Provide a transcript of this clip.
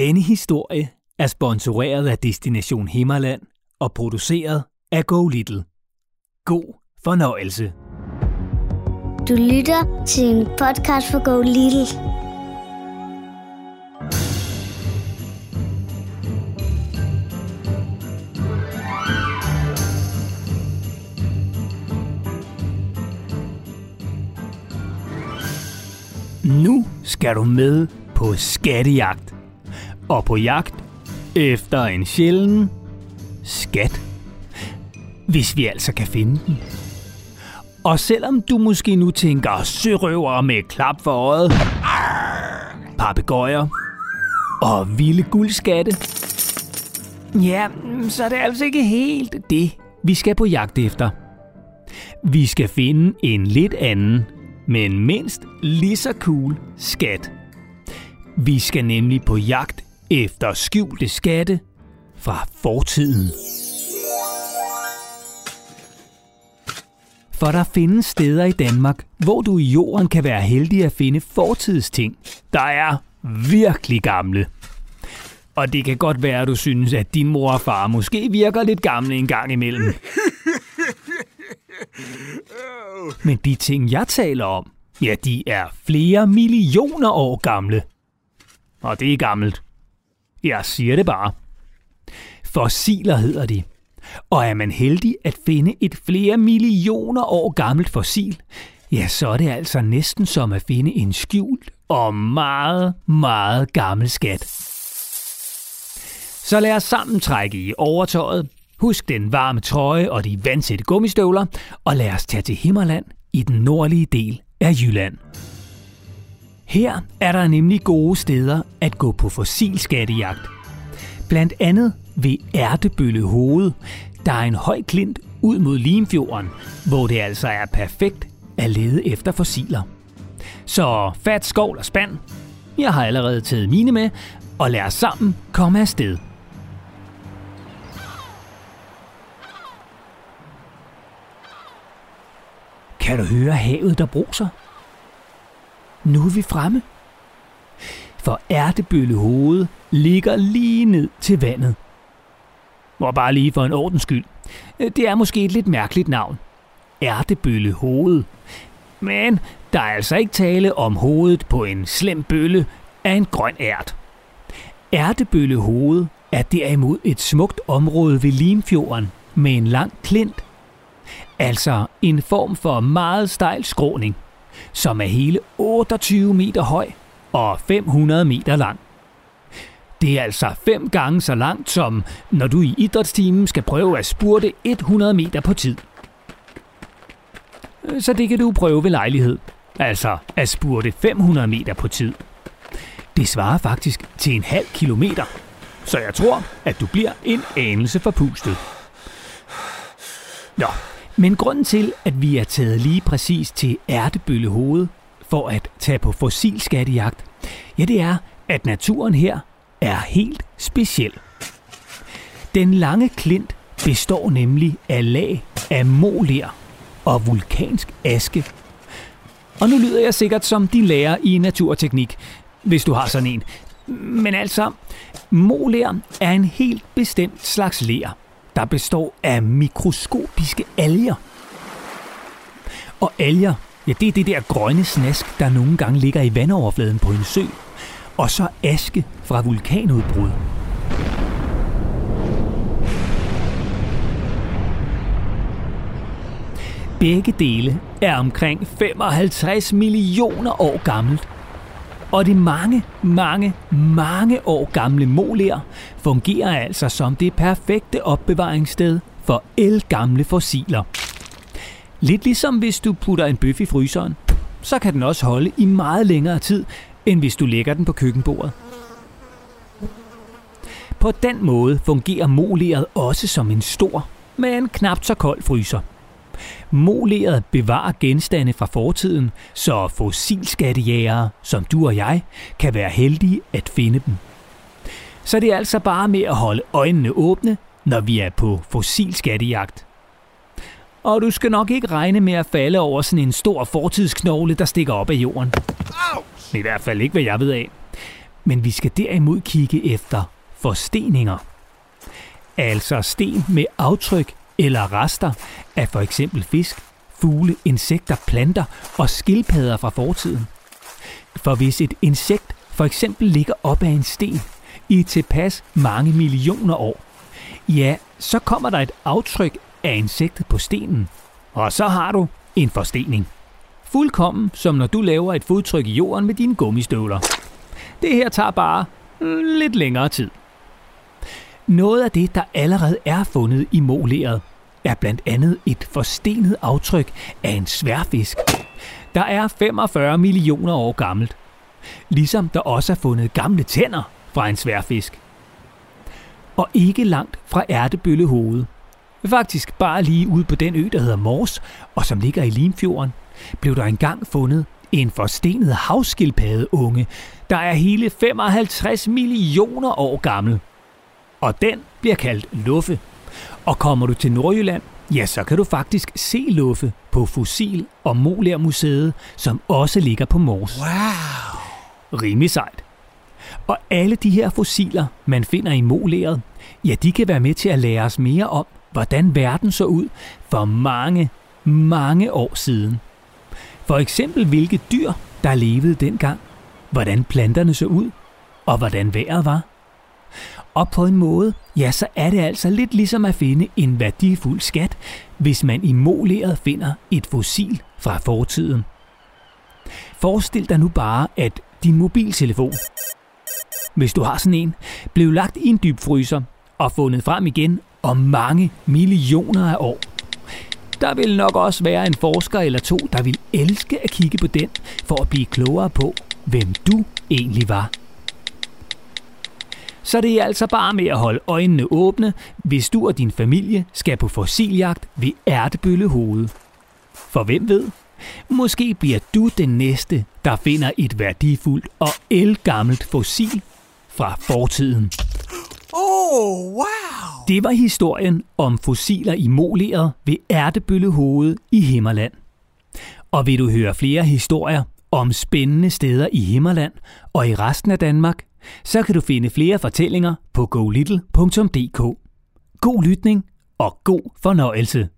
Denne historie er sponsoreret af Destination Himmerland og produceret af Go Little. God fornøjelse. Du lytter til en podcast for Go Little. Nu skal du med på skattejagt. Og på jagt efter en sjælden skat. Hvis vi altså kan finde den. Og selvom du måske nu tænker sørøver med klap for øjet, papegøjer og vilde guldskatte, ja, så er det altså ikke helt det, vi skal på jagt efter. Vi skal finde en lidt anden, men mindst lige så cool skat. Vi skal nemlig på jagt efter skjulte skatte fra fortiden. For der findes steder i Danmark, hvor du i jorden kan være heldig at finde fortidsting, der er virkelig gamle. Og det kan godt være, at du synes, at din mor og far måske virker lidt gamle en gang imellem. Men de ting, jeg taler om, ja, de er flere millioner år gamle. Og det er gammelt. Jeg siger det bare. Fossiler hedder de. Og er man heldig at finde et flere millioner år gammelt fossil, ja, så er det altså næsten som at finde en skjult og meget, meget gammel skat. Så lad os sammen trække i overtøjet, husk den varme trøje og de vandsætte gummistøvler, og lad os tage til Himmerland i den nordlige del af Jylland. Her er der nemlig gode steder at gå på fossilskattejagt. Blandt andet ved Ærtebølle Hoved, der er en høj klint ud mod Limfjorden, hvor det altså er perfekt at lede efter fossiler. Så fat skovl og spand. Jeg har allerede taget mine med, og lad os sammen komme afsted. Kan du høre havet, der bruser? Nu er vi fremme. For Ærtebølle Hoved ligger lige ned til vandet. Og bare lige for en ordens skyld. Det er måske et lidt mærkeligt navn. Ærtebølle Hoved. Men der er altså ikke tale om hovedet på en slem bølle af en grøn ært. Ærtebølle Hoved er derimod et smukt område ved Limfjorden med en lang klint. Altså en form for meget stejl skråning, som er hele 28 meter høj og 500 meter lang. Det er altså fem gange så langt som, når du i idrætstimen skal prøve at spurte 100 meter på tid. Så det kan du prøve ved lejlighed. Altså at spurte 500 meter på tid. Det svarer faktisk til en halv kilometer. Så jeg tror, at du bliver en anelse forpustet. Nå, men grunden til, at vi er taget lige præcis til Ærtebølle Hoved for at tage på fossilskattejagt, ja det er, at naturen her er helt speciel. Den lange klint består nemlig af lag af moler og vulkansk aske. Og nu lyder jeg sikkert som de lærer i naturteknik, hvis du har sådan en. Men altså, moler er en helt bestemt slags ler, der består af mikroskopiske alger. Og alger, ja det er det der grønne snask, der nogle gange ligger i vandoverfladen på en sø, og så aske fra vulkanudbrud. Begge dele er omkring 55 millioner år gammelt. Og de mange, mange, mange år gamle moler fungerer altså som det perfekte opbevaringssted for gamle fossiler. Lidt ligesom hvis du putter en bøf i fryseren, så kan den også holde i meget længere tid, end hvis du lægger den på køkkenbordet. På den måde fungerer moleret også som en stor, men knap så kold fryser. Moleret bevarer genstande fra fortiden, så fossilskattejægere som du og jeg kan være heldige at finde dem. Så det er altså bare med at holde øjnene åbne, når vi er på fossilskattejagt. Og du skal nok ikke regne med at falde over sådan en stor fortidsknogle, der stikker op af jorden. I hvert fald ikke, hvad jeg ved af. men vi skal derimod kigge efter forsteninger. Altså sten med aftryk eller rester af for eksempel fisk, fugle, insekter, planter og skildpadder fra fortiden. For hvis et insekt for eksempel ligger op ad en sten i tilpas mange millioner år, ja, så kommer der et aftryk af insektet på stenen, og så har du en forstening. Fuldkommen som når du laver et fodtryk i jorden med dine gummistøvler. Det her tager bare mm, lidt længere tid. Noget af det, der allerede er fundet i moleret, er blandt andet et forstenet aftryk af en sværfisk, der er 45 millioner år gammelt. Ligesom der også er fundet gamle tænder fra en sværfisk. Og ikke langt fra ærtebøllehovedet. Faktisk bare lige ude på den ø, der hedder Mors, og som ligger i Limfjorden, blev der engang fundet en forstenet havskildpaddeunge, der er hele 55 millioner år gammel. Og den bliver kaldt luffe. Og kommer du til Nordjylland, ja, så kan du faktisk se luffe på Fossil- og Molær-museet, som også ligger på Mors. Wow! Rimelig sejt. Og alle de her fossiler, man finder i molæret, ja, de kan være med til at lære os mere om, hvordan verden så ud for mange, mange år siden. For eksempel hvilke dyr, der levede dengang, hvordan planterne så ud, og hvordan vejret var. Og på en måde, ja, så er det altså lidt ligesom at finde en værdifuld skat, hvis man i moleret finder et fossil fra fortiden. Forestil dig nu bare, at din mobiltelefon, hvis du har sådan en, blev lagt i en dybfryser og fundet frem igen om mange millioner af år. Der vil nok også være en forsker eller to, der vil elske at kigge på den, for at blive klogere på, hvem du egentlig var. Så det er altså bare med at holde øjnene åbne, hvis du og din familie skal på fossiljagt ved Ærtebøllehoved. For hvem ved? Måske bliver du den næste, der finder et værdifuldt og elgammelt fossil fra fortiden. Oh, wow! Det var historien om fossiler i moleret ved Ærtebøllehoved i Himmerland. Og vil du høre flere historier om spændende steder i Himmerland og i resten af Danmark, så kan du finde flere fortællinger på golittle.dk. God lytning og god fornøjelse.